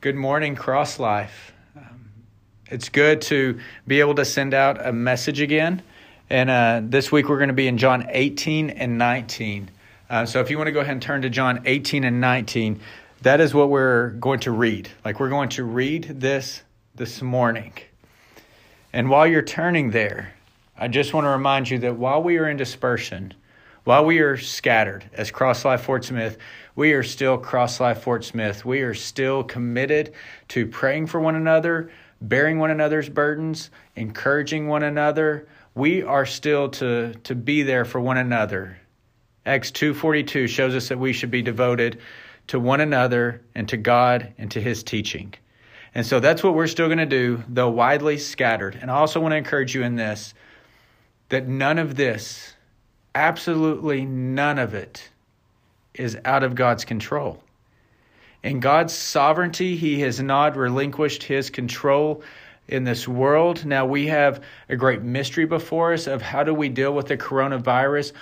Good morning, Cross Life. Um, it's good to be able to send out a message again. And uh, this week we're going to be in John 18 and 19. Uh, so if you want to go ahead and turn to John 18 and 19, that is what we're going to read. Like we're going to read this this morning. And while you're turning there, I just want to remind you that while we are in dispersion, while we are scattered as Cross Life Fort Smith, we are still Cross Life Fort Smith. We are still committed to praying for one another, bearing one another's burdens, encouraging one another. We are still to, to be there for one another. Acts 2:42 shows us that we should be devoted to one another and to God and to his teaching. And so that's what we're still going to do, though widely scattered. And I also want to encourage you in this that none of this absolutely none of it is out of God's control. In God's sovereignty, He has not relinquished His control in this world. Now we have a great mystery before us of how do we deal with the coronavirus?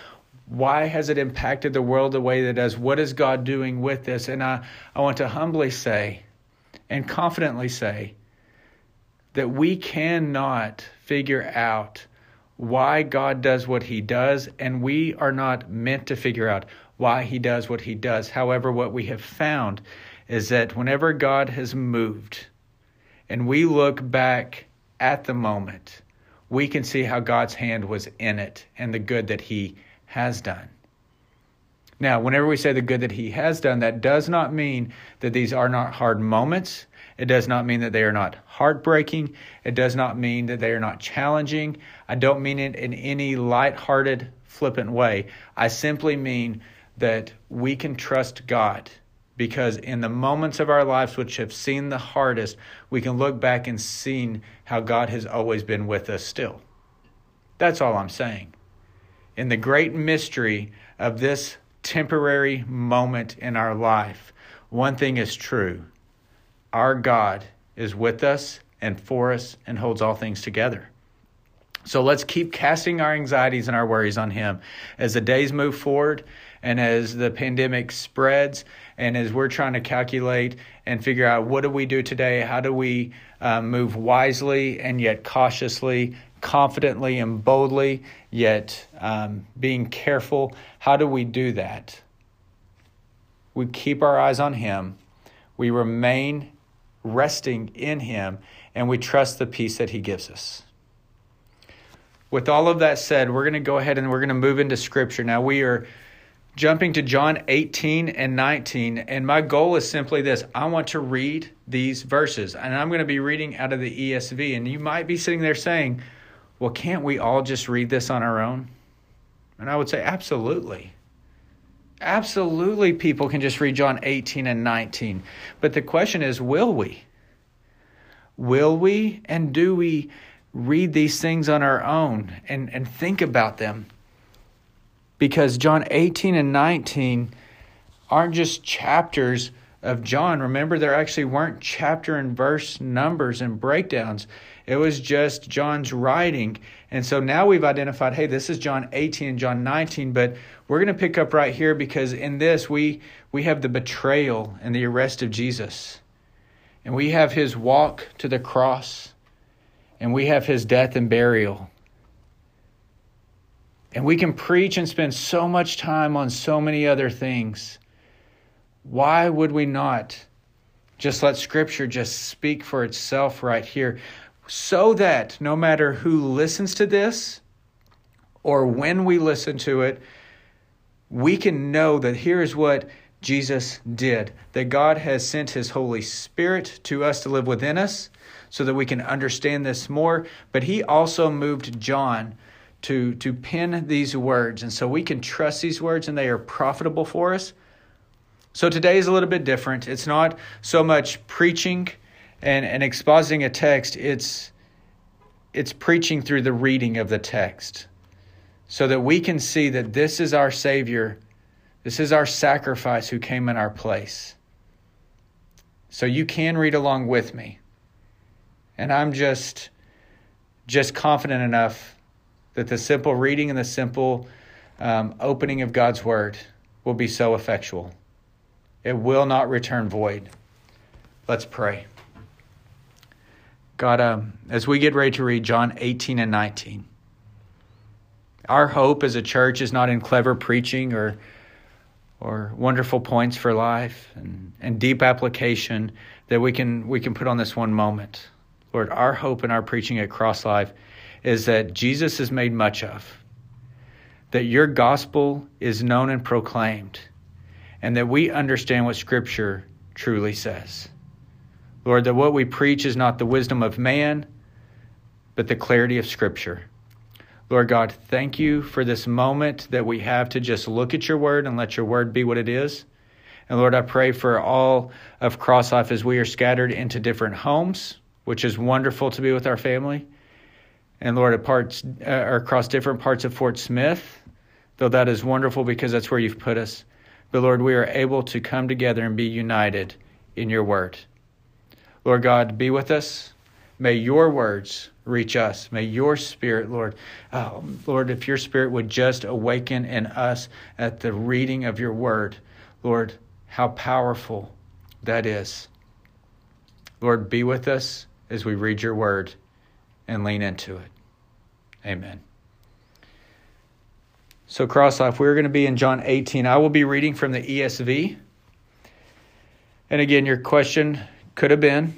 Why has it impacted the world the way that it does? What is God doing with this? And I, I want to humbly say and confidently say that we cannot figure out why God does what he does, and we are not meant to figure out why he does what he does. However, what we have found is that whenever God has moved and we look back at the moment, we can see how God's hand was in it and the good that he has done. Now, whenever we say the good that he has done, that does not mean that these are not hard moments. It does not mean that they are not heartbreaking. It does not mean that they are not challenging. I don't mean it in any light-hearted, flippant way. I simply mean that we can trust God because in the moments of our lives which have seen the hardest, we can look back and see how God has always been with us still. That's all I'm saying. In the great mystery of this temporary moment in our life, one thing is true our God is with us and for us and holds all things together. So let's keep casting our anxieties and our worries on Him as the days move forward and as the pandemic spreads and as we're trying to calculate and figure out what do we do today? How do we uh, move wisely and yet cautiously, confidently and boldly, yet um, being careful? How do we do that? We keep our eyes on Him. We remain resting in Him, and we trust the peace that He gives us. With all of that said, we're going to go ahead and we're going to move into Scripture. Now, we are jumping to John 18 and 19, and my goal is simply this I want to read these verses, and I'm going to be reading out of the ESV. And you might be sitting there saying, Well, can't we all just read this on our own? And I would say, Absolutely. Absolutely, people can just read John 18 and 19. But the question is, will we? Will we and do we read these things on our own and, and think about them? Because John 18 and 19 aren't just chapters of John. Remember, there actually weren't chapter and verse numbers and breakdowns. It was just John's writing. And so now we've identified, hey, this is John 18 and John 19, but we're going to pick up right here because in this we we have the betrayal and the arrest of Jesus. And we have his walk to the cross. And we have his death and burial. And we can preach and spend so much time on so many other things. Why would we not just let Scripture just speak for itself right here? So that no matter who listens to this or when we listen to it, we can know that here is what Jesus did that God has sent His Holy Spirit to us to live within us so that we can understand this more. But He also moved John to, to pen these words. And so we can trust these words and they are profitable for us. So today is a little bit different. It's not so much preaching and, and expositing a text, it's, it's preaching through the reading of the text so that we can see that this is our Savior, this is our sacrifice who came in our place. So you can read along with me. And I'm just just confident enough that the simple reading and the simple um, opening of God's word will be so effectual. It will not return void. Let's pray. God, um, as we get ready to read John 18 and 19, our hope as a church is not in clever preaching or, or wonderful points for life and, and deep application that we can, we can put on this one moment. Lord, our hope in our preaching at Cross Life is that Jesus is made much of, that your gospel is known and proclaimed, and that we understand what Scripture truly says. Lord, that what we preach is not the wisdom of man, but the clarity of Scripture. Lord God, thank you for this moment that we have to just look at your word and let your word be what it is. And Lord, I pray for all of Cross Life as we are scattered into different homes, which is wonderful to be with our family. And Lord, parts, uh, across different parts of Fort Smith, though that is wonderful because that's where you've put us. But Lord, we are able to come together and be united in your word. Lord God, be with us. May your words reach us. May your spirit, Lord, oh, Lord, if your spirit would just awaken in us at the reading of your word, Lord, how powerful that is. Lord, be with us as we read your word and lean into it. Amen. So, Cross Life, we're going to be in John 18. I will be reading from the ESV. And again, your question could have been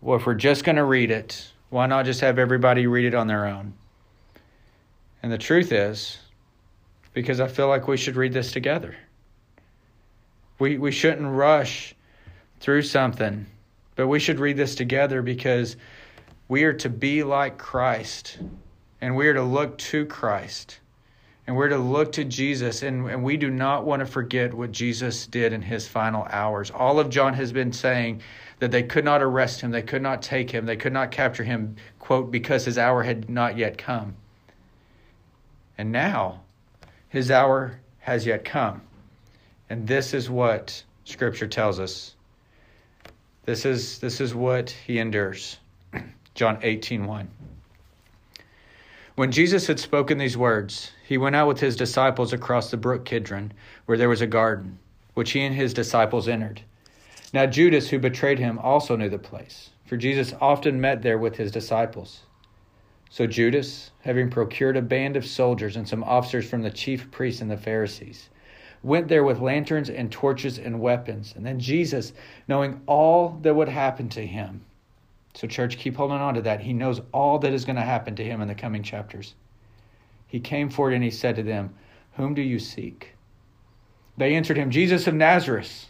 well, if we're just going to read it, why not just have everybody read it on their own? And the truth is, because I feel like we should read this together. We, we shouldn't rush through something, but we should read this together because we are to be like Christ and we are to look to Christ and we're to look to Jesus, and, and we do not want to forget what Jesus did in his final hours. All of John has been saying that they could not arrest him, they could not take him, they could not capture him, quote, because his hour had not yet come. And now his hour has yet come. And this is what Scripture tells us. This is, this is what he endures. John 18 1. When Jesus had spoken these words, he went out with his disciples across the brook Kidron, where there was a garden, which he and his disciples entered. Now Judas, who betrayed him, also knew the place, for Jesus often met there with his disciples. So Judas, having procured a band of soldiers and some officers from the chief priests and the Pharisees, went there with lanterns and torches and weapons. And then Jesus, knowing all that would happen to him, so, church, keep holding on to that. He knows all that is going to happen to him in the coming chapters. He came forward and he said to them, Whom do you seek? They answered him, Jesus of Nazareth.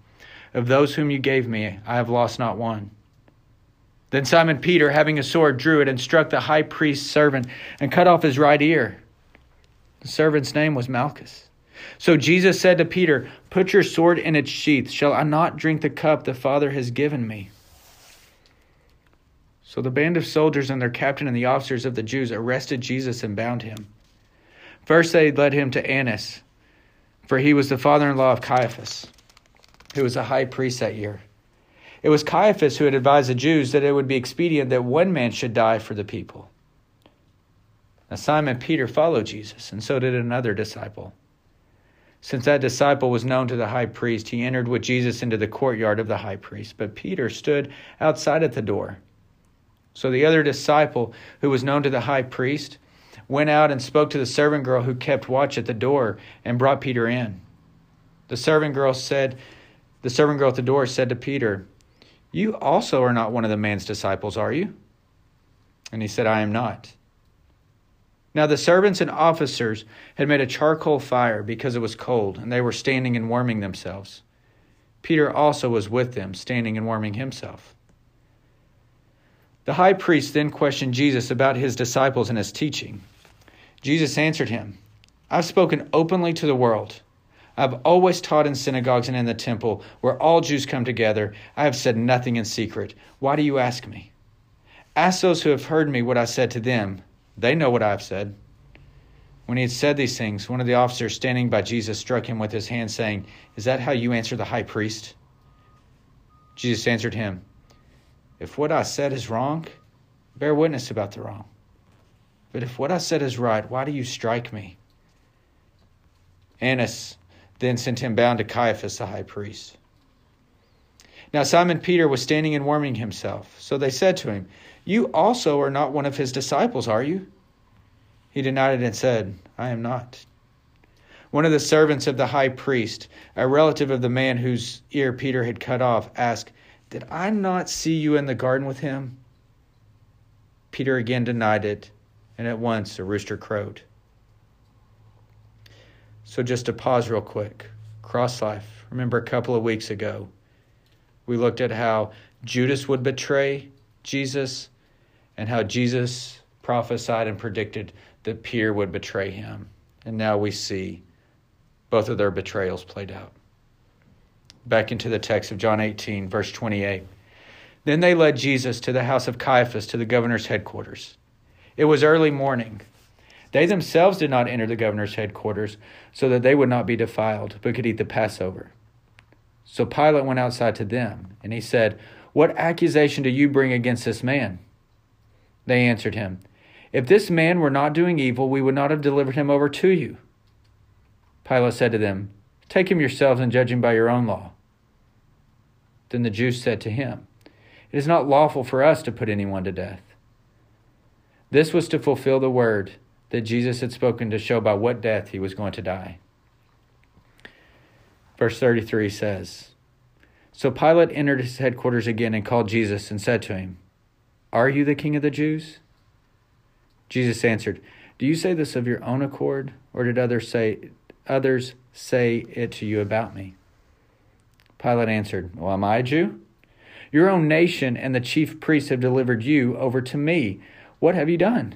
Of those whom you gave me, I have lost not one. Then Simon Peter, having a sword, drew it and struck the high priest's servant and cut off his right ear. The servant's name was Malchus. So Jesus said to Peter, Put your sword in its sheath. Shall I not drink the cup the Father has given me? So the band of soldiers and their captain and the officers of the Jews arrested Jesus and bound him. First, they led him to Annas, for he was the father in law of Caiaphas, who was a high priest that year. It was Caiaphas who had advised the Jews that it would be expedient that one man should die for the people. Now, Simon Peter followed Jesus, and so did another disciple. Since that disciple was known to the high priest, he entered with Jesus into the courtyard of the high priest. But Peter stood outside at the door. So the other disciple, who was known to the high priest, went out and spoke to the servant girl who kept watch at the door and brought Peter in. The servant girl said, The servant girl at the door said to Peter, You also are not one of the man's disciples, are you? And he said, I am not. Now the servants and officers had made a charcoal fire because it was cold, and they were standing and warming themselves. Peter also was with them, standing and warming himself. The high priest then questioned Jesus about his disciples and his teaching. Jesus answered him, I've spoken openly to the world. I've always taught in synagogues and in the temple where all Jews come together. I have said nothing in secret. Why do you ask me? Ask those who have heard me what I said to them. They know what I have said. When he had said these things, one of the officers standing by Jesus struck him with his hand, saying, Is that how you answer the high priest? Jesus answered him, If what I said is wrong, bear witness about the wrong. But if what I said is right, why do you strike me? Annas then sent him bound to Caiaphas the high priest. Now Simon Peter was standing and warming himself. So they said to him, You also are not one of his disciples, are you? He denied it and said, I am not. One of the servants of the high priest, a relative of the man whose ear Peter had cut off, asked, Did I not see you in the garden with him? Peter again denied it, and at once a rooster crowed. So, just to pause real quick cross life. Remember a couple of weeks ago, we looked at how Judas would betray Jesus and how Jesus prophesied and predicted that Peter would betray him. And now we see both of their betrayals played out. Back into the text of John 18, verse 28. Then they led Jesus to the house of Caiaphas, to the governor's headquarters. It was early morning. They themselves did not enter the governor's headquarters so that they would not be defiled, but could eat the Passover. So Pilate went outside to them, and he said, What accusation do you bring against this man? They answered him, If this man were not doing evil, we would not have delivered him over to you. Pilate said to them, Take him yourselves and judge him by your own law. Then the Jews said to him, It is not lawful for us to put anyone to death. This was to fulfill the word that Jesus had spoken to show by what death he was going to die. Verse 33 says So Pilate entered his headquarters again and called Jesus and said to him, Are you the king of the Jews? Jesus answered, Do you say this of your own accord, or did others say others say it to you about me? Pilate answered, Well, am I a Jew? Your own nation and the chief priests have delivered you over to me. What have you done?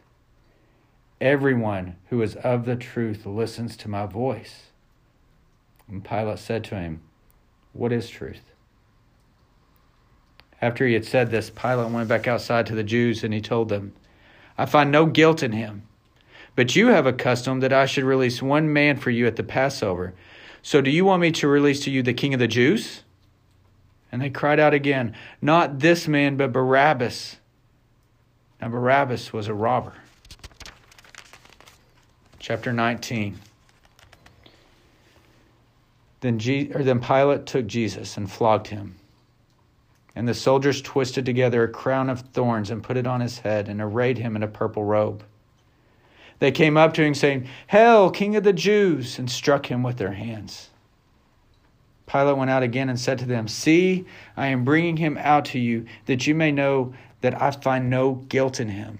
Everyone who is of the truth listens to my voice. And Pilate said to him, What is truth? After he had said this, Pilate went back outside to the Jews and he told them, I find no guilt in him. But you have a custom that I should release one man for you at the Passover. So do you want me to release to you the king of the Jews? And they cried out again, Not this man, but Barabbas. Now, Barabbas was a robber chapter 19. Then, Je- or then Pilate took Jesus and flogged him. And the soldiers twisted together a crown of thorns and put it on his head and arrayed him in a purple robe. They came up to him, saying, Hail, King of the Jews, and struck him with their hands. Pilate went out again and said to them, See, I am bringing him out to you, that you may know that I find no guilt in him.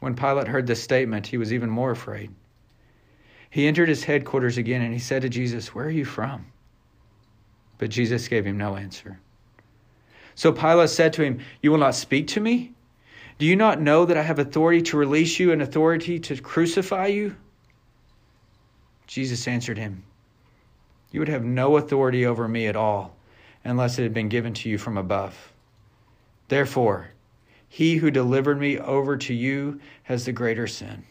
When Pilate heard this statement, he was even more afraid. He entered his headquarters again and he said to Jesus, Where are you from? But Jesus gave him no answer. So Pilate said to him, You will not speak to me? Do you not know that I have authority to release you and authority to crucify you? Jesus answered him, You would have no authority over me at all unless it had been given to you from above. Therefore, he who delivered me over to you has the greater sin.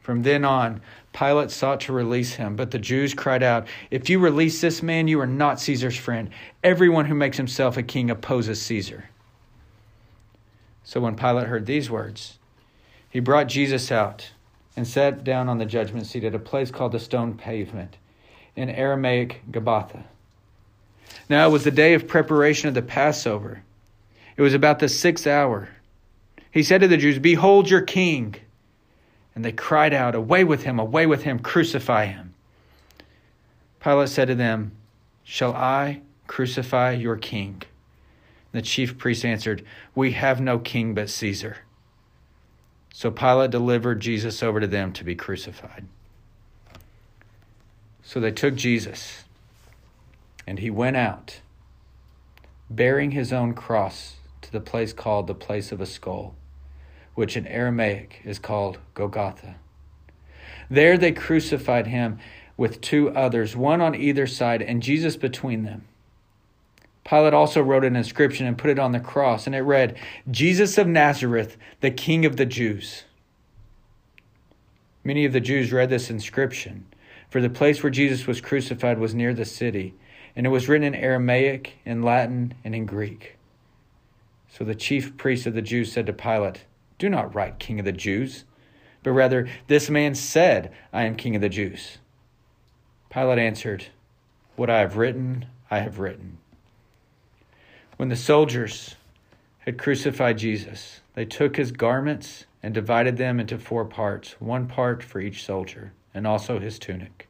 From then on, Pilate sought to release him, but the Jews cried out, If you release this man, you are not Caesar's friend. Everyone who makes himself a king opposes Caesar. So when Pilate heard these words, he brought Jesus out and sat down on the judgment seat at a place called the stone pavement, in Aramaic Gabbatha. Now it was the day of preparation of the Passover. It was about the sixth hour. He said to the Jews, Behold your king. And they cried out, Away with him, away with him, crucify him. Pilate said to them, Shall I crucify your king? The chief priests answered, We have no king but Caesar. So Pilate delivered Jesus over to them to be crucified. So they took Jesus, and he went out, bearing his own cross the place called the place of a skull which in Aramaic is called Golgotha. There they crucified him with two others, one on either side, and Jesus between them. Pilate also wrote an inscription and put it on the cross, and it read, Jesus of Nazareth, the King of the Jews. Many of the Jews read this inscription, for the place where Jesus was crucified was near the city, and it was written in Aramaic, in Latin, and in Greek. So the chief priests of the Jews said to Pilate, do not write King of the Jews, but rather, This man said, I am King of the Jews. Pilate answered, What I have written, I have written. When the soldiers had crucified Jesus, they took his garments and divided them into four parts, one part for each soldier, and also his tunic.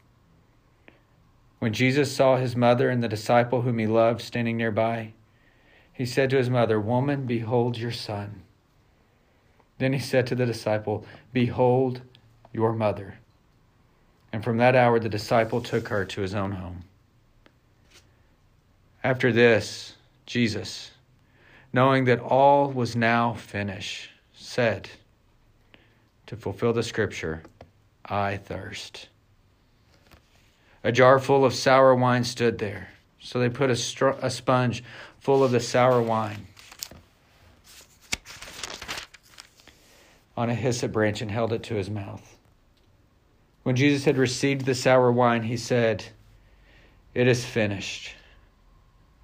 When Jesus saw his mother and the disciple whom he loved standing nearby, he said to his mother, Woman, behold your son. Then he said to the disciple, Behold your mother. And from that hour the disciple took her to his own home. After this, Jesus, knowing that all was now finished, said, To fulfill the scripture, I thirst. A jar full of sour wine stood there. So they put a, str- a sponge full of the sour wine on a hyssop branch and held it to his mouth. When Jesus had received the sour wine, he said, It is finished.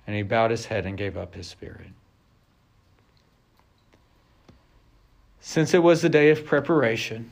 And he bowed his head and gave up his spirit. Since it was the day of preparation,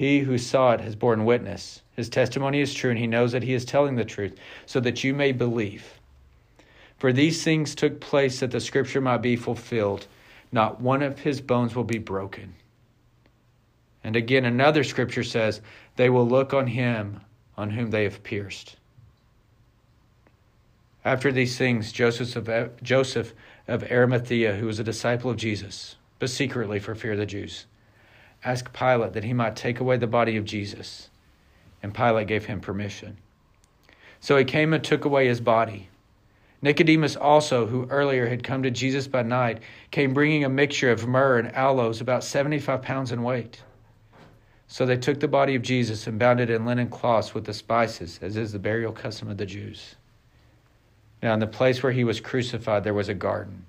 He who saw it has borne witness. His testimony is true, and he knows that he is telling the truth, so that you may believe. For these things took place that the scripture might be fulfilled. Not one of his bones will be broken. And again, another scripture says, They will look on him on whom they have pierced. After these things, Joseph of, Joseph of Arimathea, who was a disciple of Jesus, but secretly for fear of the Jews, asked Pilate that he might take away the body of Jesus, and Pilate gave him permission. So he came and took away his body. Nicodemus also, who earlier had come to Jesus by night, came bringing a mixture of myrrh and aloes, about 75 pounds in weight. So they took the body of Jesus and bound it in linen cloths with the spices, as is the burial custom of the Jews. Now, in the place where he was crucified, there was a garden,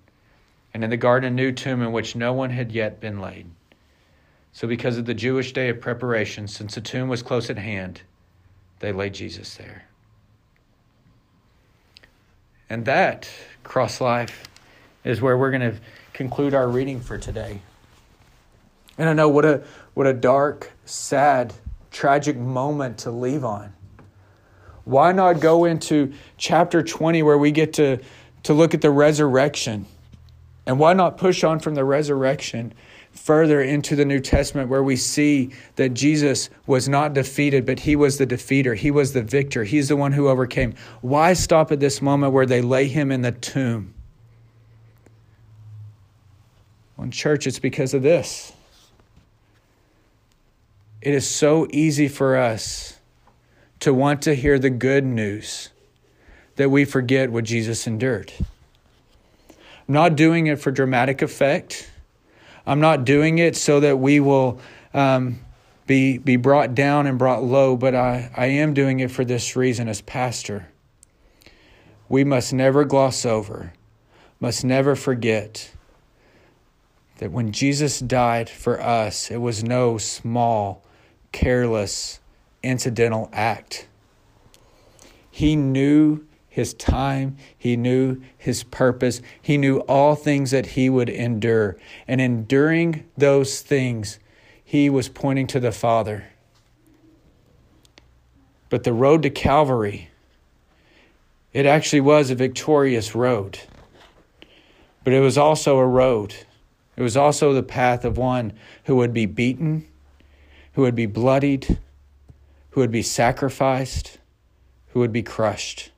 and in the garden a new tomb in which no one had yet been laid. So, because of the Jewish day of preparation, since the tomb was close at hand, they laid Jesus there. And that, Cross Life, is where we're going to conclude our reading for today. And I know what a what a dark, sad, tragic moment to leave on. Why not go into chapter 20 where we get to, to look at the resurrection? And why not push on from the resurrection further into the New Testament where we see that Jesus was not defeated, but he was the defeater. He was the victor. He's the one who overcame. Why stop at this moment where they lay him in the tomb? Well, in church, it's because of this. It is so easy for us to want to hear the good news that we forget what Jesus endured. I'm not doing it for dramatic effect. I'm not doing it so that we will um, be, be brought down and brought low, but I, I am doing it for this reason as pastor. We must never gloss over, must never forget that when Jesus died for us, it was no small, careless, incidental act. He knew his time, he knew his purpose, he knew all things that he would endure. And enduring those things, he was pointing to the Father. But the road to Calvary, it actually was a victorious road. But it was also a road. It was also the path of one who would be beaten, who would be bloodied, who would be sacrificed, who would be crushed.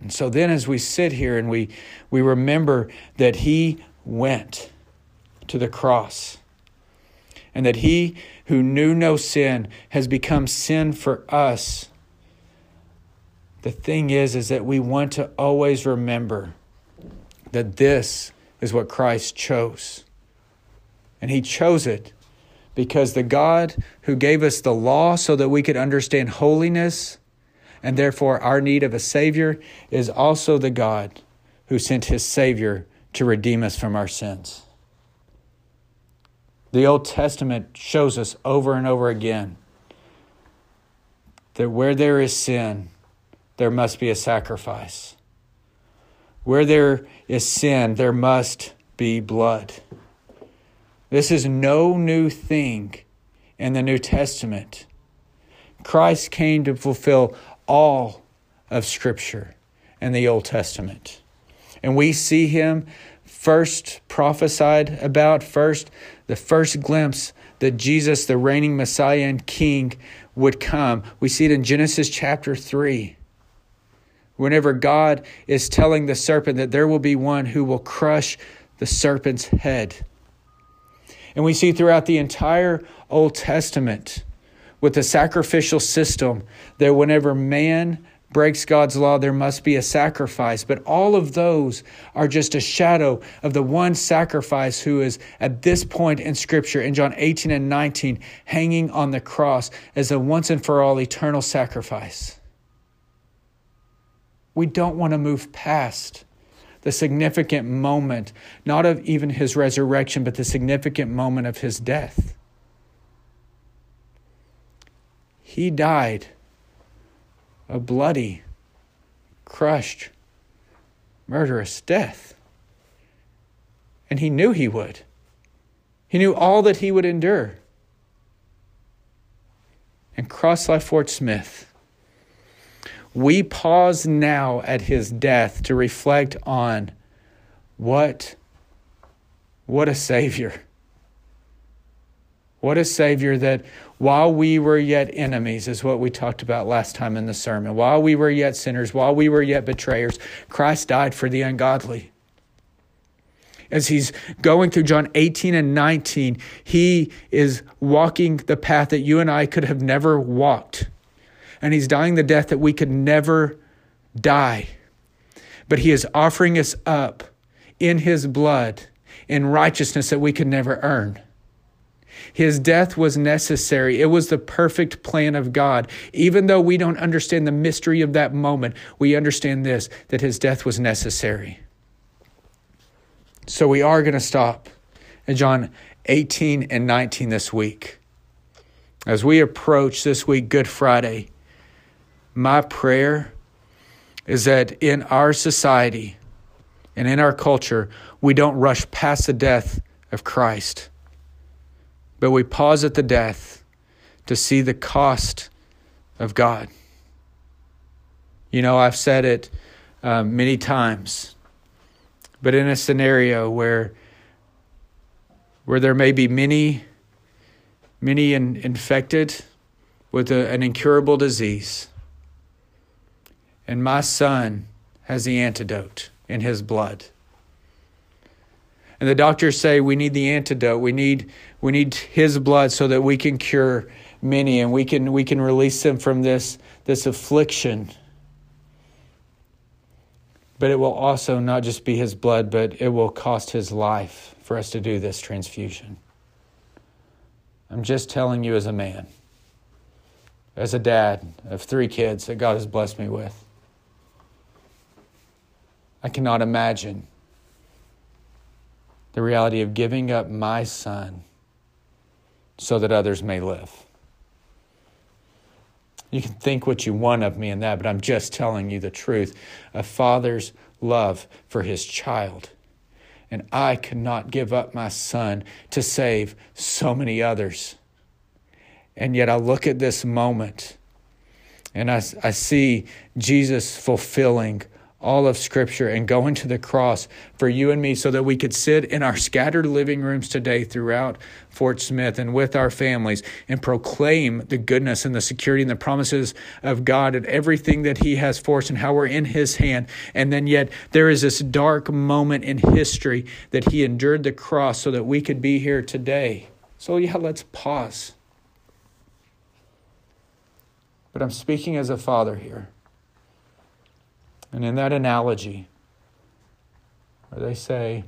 And so then, as we sit here and we, we remember that He went to the cross and that He who knew no sin has become sin for us. The thing is, is that we want to always remember that this is what Christ chose. And He chose it because the God who gave us the law so that we could understand holiness and therefore our need of a Savior is also the God who sent His Savior to redeem us from our sins. The Old Testament shows us over and over again that where there is sin, there must be a sacrifice. Where there is sin, there must be blood. This is no new thing in the New Testament. Christ came to fulfill all of Scripture and the Old Testament. And we see him first prophesied about, first, the first glimpse that Jesus, the reigning Messiah and King, would come. We see it in Genesis chapter 3. Whenever God is telling the serpent that there will be one who will crush the serpent's head. And we see throughout the entire Old Testament with the sacrificial system that whenever man breaks God's law, there must be a sacrifice. But all of those are just a shadow of the one sacrifice who is at this point in Scripture, in John 18 and 19, hanging on the cross as a once and for all eternal sacrifice. We don't want to move past the significant moment, not of even his resurrection, but the significant moment of his death. He died a bloody, crushed, murderous death. And he knew he would. He knew all that he would endure. And Cross Life Fort Smith we pause now at his death to reflect on what what a savior what a savior that while we were yet enemies is what we talked about last time in the sermon while we were yet sinners while we were yet betrayers christ died for the ungodly as he's going through John 18 and 19, he is walking the path that you and I could have never walked and he's dying the death that we could never die. But he is offering us up in his blood in righteousness that we could never earn. His death was necessary. It was the perfect plan of God. Even though we don't understand the mystery of that moment, we understand this that his death was necessary. So we are going to stop in John 18 and 19 this week. As we approach this week, Good Friday, my prayer is that in our society and in our culture, we don't rush past the death of Christ, but we pause at the death to see the cost of God. You know, I've said it uh, many times, but in a scenario where where there may be many, many in, infected with a, an incurable disease, and my son has the antidote in his blood. And the doctors say we need the antidote. We need we need his blood so that we can cure many and we can we can release them from this this affliction. But it will also not just be his blood, but it will cost his life for us to do this transfusion. I'm just telling you as a man, as a dad of three kids that God has blessed me with. I cannot imagine the reality of giving up my son so that others may live. You can think what you want of me in that, but I'm just telling you the truth. A father's love for his child. And I cannot give up my son to save so many others. And yet I look at this moment and I, I see Jesus fulfilling all of Scripture and going to the cross for you and me so that we could sit in our scattered living rooms today throughout Fort Smith and with our families and proclaim the goodness and the security and the promises of God and everything that He has for us and how we're in His hand. And then yet there is this dark moment in history that He endured the cross so that we could be here today. So, yeah, let's pause. But I'm speaking as a father here. And in that analogy, where they say,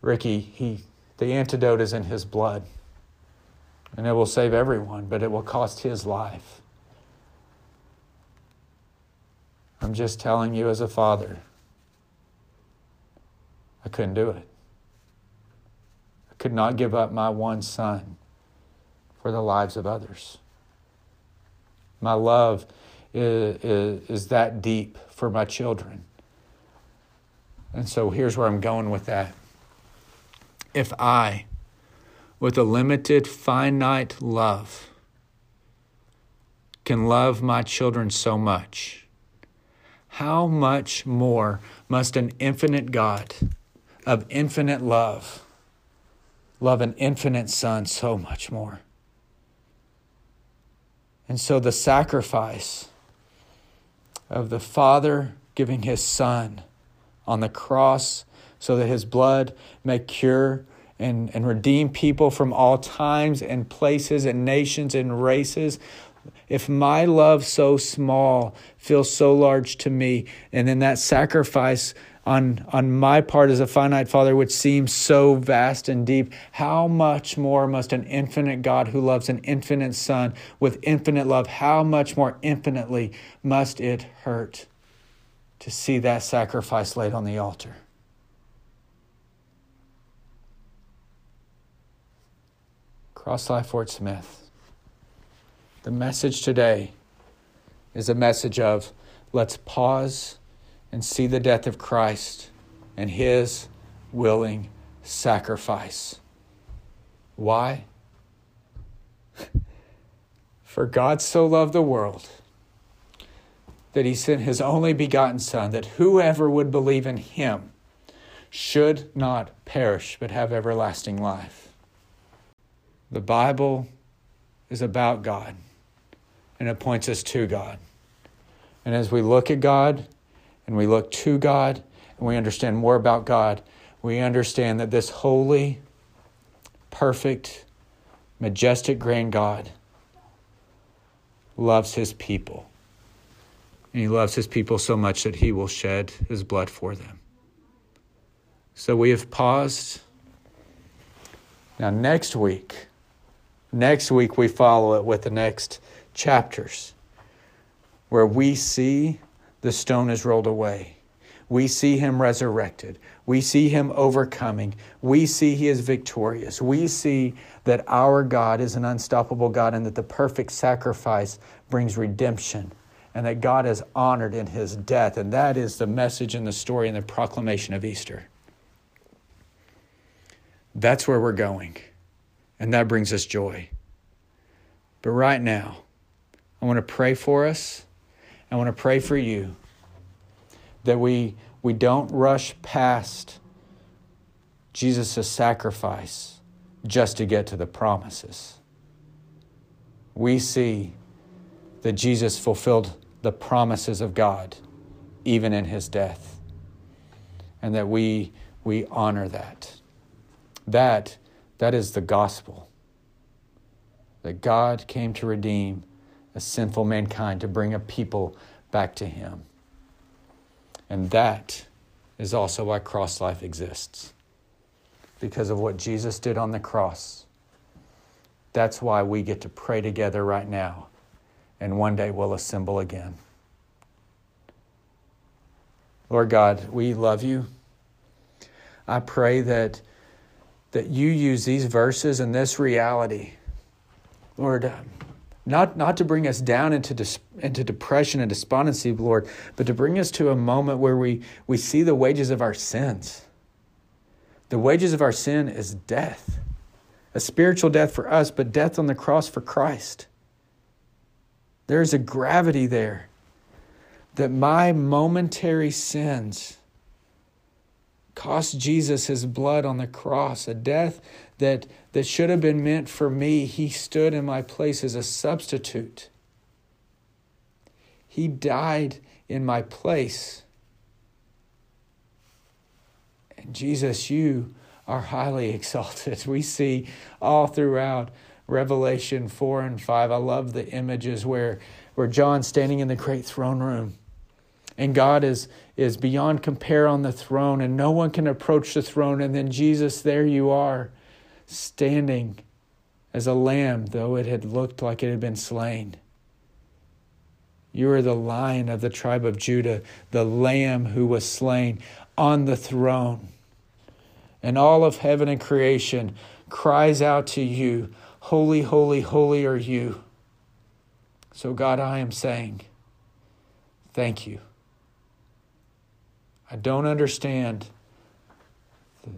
Ricky, he, the antidote is in his blood, and it will save everyone, but it will cost his life. I'm just telling you as a father, I couldn't do it. I could not give up my one son for the lives of others. My love is, is, is that deep for my children. And so here's where I'm going with that. If I, with a limited, finite love, can love my children so much, how much more must an infinite God of infinite love love an infinite Son so much more? And so the sacrifice of the Father giving his Son on the cross so that his blood may cure and, and redeem people from all times and places and nations and races. If my love so small feels so large to me, and then that sacrifice on, on my part as a finite father which seems so vast and deep, how much more must an infinite God who loves an infinite Son with infinite love, how much more infinitely must it hurt to see that sacrifice laid on the altar? Cross Life Fort Smith. The message today is a message of let's pause and see the death of Christ and his willing sacrifice. Why? For God so loved the world that he sent his only begotten Son, that whoever would believe in him should not perish but have everlasting life. The Bible is about God and it points us to God. And as we look at God, and we look to God and we understand more about God, we understand that this holy, perfect, majestic, grand God loves his people. And he loves his people so much that he will shed his blood for them. So we have paused. Now, next week, next week we follow it with the next chapters where we see the stone is rolled away. We see him resurrected. We see him overcoming. We see he is victorious. We see that our God is an unstoppable God and that the perfect sacrifice brings redemption and that God is honored in his death. And that is the message and the story and the proclamation of Easter. That's where we're going. And that brings us joy. But right now, I want to pray for us. I want to pray for you that we, we don't rush past Jesus' sacrifice just to get to the promises. We see that Jesus fulfilled the promises of God even in his death, and that we, we honor that. That, that is the gospel. That God came to redeem a sinful mankind, to bring a people back to him. And that is also why cross life exists. Because of what Jesus did on the cross. That's why we get to pray together right now. And one day we'll assemble again. Lord God, we love you. I pray that, that you use these verses and this reality, Lord, not, not to bring us down into, dis, into depression and despondency, Lord, but to bring us to a moment where we, we see the wages of our sins. The wages of our sin is death, a spiritual death for us, but death on the cross for Christ. There's a gravity there that my momentary sins cost Jesus his blood on the cross, a death that, that should have been meant for me. He stood in my place as a substitute. He died in my place. And Jesus, you are highly exalted. We see all throughout Revelation 4 and 5. I love the images where, where John's standing in the great throne room and God is, is beyond compare on the throne, and no one can approach the throne. And then Jesus, there you are, standing as a lamb, though it had looked like it had been slain. You are the lion of the tribe of Judah, the lamb who was slain on the throne. And all of heaven and creation cries out to you, Holy, holy, holy are you. So, God, I am saying, thank you. I don't understand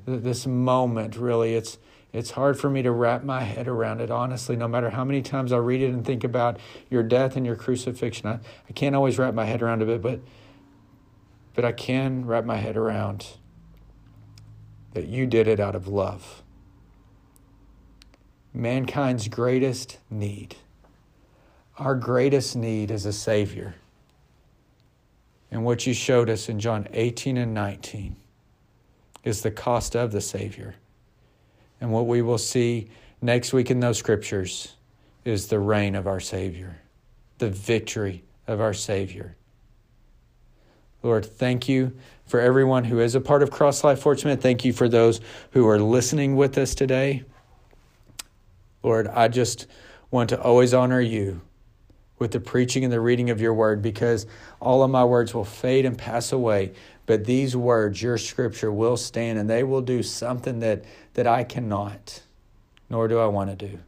this moment, really. It's, it's hard for me to wrap my head around it, honestly, no matter how many times I read it and think about your death and your crucifixion. I, I can't always wrap my head around it, but, but I can wrap my head around that you did it out of love. Mankind's greatest need, our greatest need is a Savior and what you showed us in John 18 and 19 is the cost of the Savior. And what we will see next week in those scriptures is the reign of our Savior, the victory of our Savior. Lord, thank you for everyone who is a part of Cross Life Fort Smith. Thank you for those who are listening with us today. Lord, I just want to always honor you with the preaching and the reading of your word because all of my words will fade and pass away. But these words, your scripture, will stand and they will do something that, that I cannot, nor do I want to do.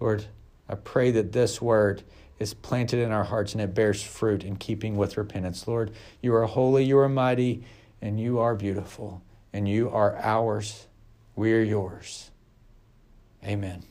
Lord, I pray that this word is planted in our hearts and it bears fruit in keeping with repentance. Lord, you are holy, you are mighty, and you are beautiful, and you are ours. We are yours. Amen.